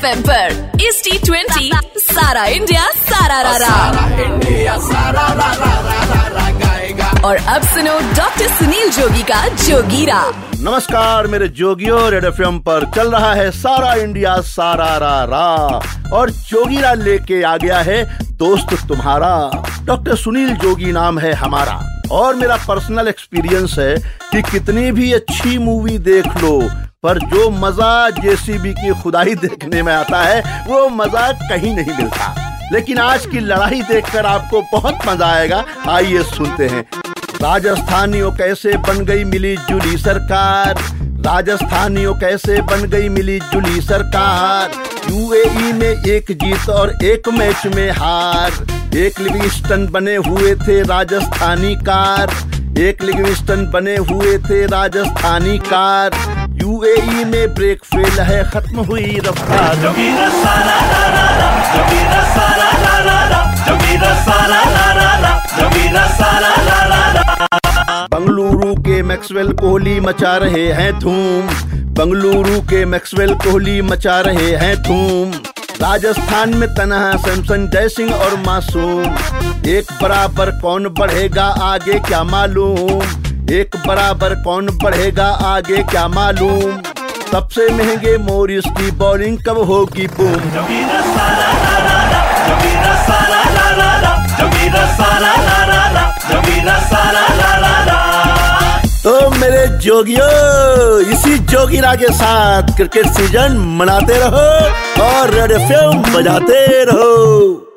F M पर इस T twenty सारा इंडिया सारा रा और अब सुनो डॉक्टर सुनील जोगी का जोगीरा नमस्कार मेरे जोगियों रेड एफ़ पर चल रहा है सारा इंडिया सारा रा रा और जोगीरा लेके आ गया है दोस्त तुम्हारा। डॉक्टर सुनील जोगी नाम है हमारा। और मेरा पर्सनल एक्सपीरियंस है कि कितनी भी अच्छी मूवी देख लो पर जो मज़ा जेसीबी की खुदाई देखने में आता है, वो मज़ा कहीं नहीं मिलता। लेकिन आज की लड़ाई देखकर आपको बहुत मज़ा आएगा। आइए सुनते हैं। राजस्थानियों कैसे बन गई मिली जुली सरकार? राजस्थानियों कैसे बन गई मिली जुली सरकार? यूएई में एक जीत और एक मैच में हार। एक लिविंगस्टन बने हुए थे राजस्थानी कार। एक लिविंगस्टन बने हुए थे राजस्थानी कार। यूएई में ब्रेक फेल है खत्म हुई रफ्तार। बंगलुरु के मैक्सवेल कोहली मचा रहे हैं धूम। बंगलुरु के मैक्सवेल कोहली मचा रहे हैं धूम। राजस्थान में तनहा सैमसन जयसिंह और मासूम। एक बराबर कौन बढ़ेगा आगे क्या मालूम? एक बराबर कौन बढ़ेगा आगे क्या मालूम? सबसे महँगे मोरिस की बॉलिंग कब होगी बूम तो मेरे जोगियों, इसी जोगिरा के साथ क्रिकेट सीज़न मनाते रहो और रेड एफ़ बजाते रहो।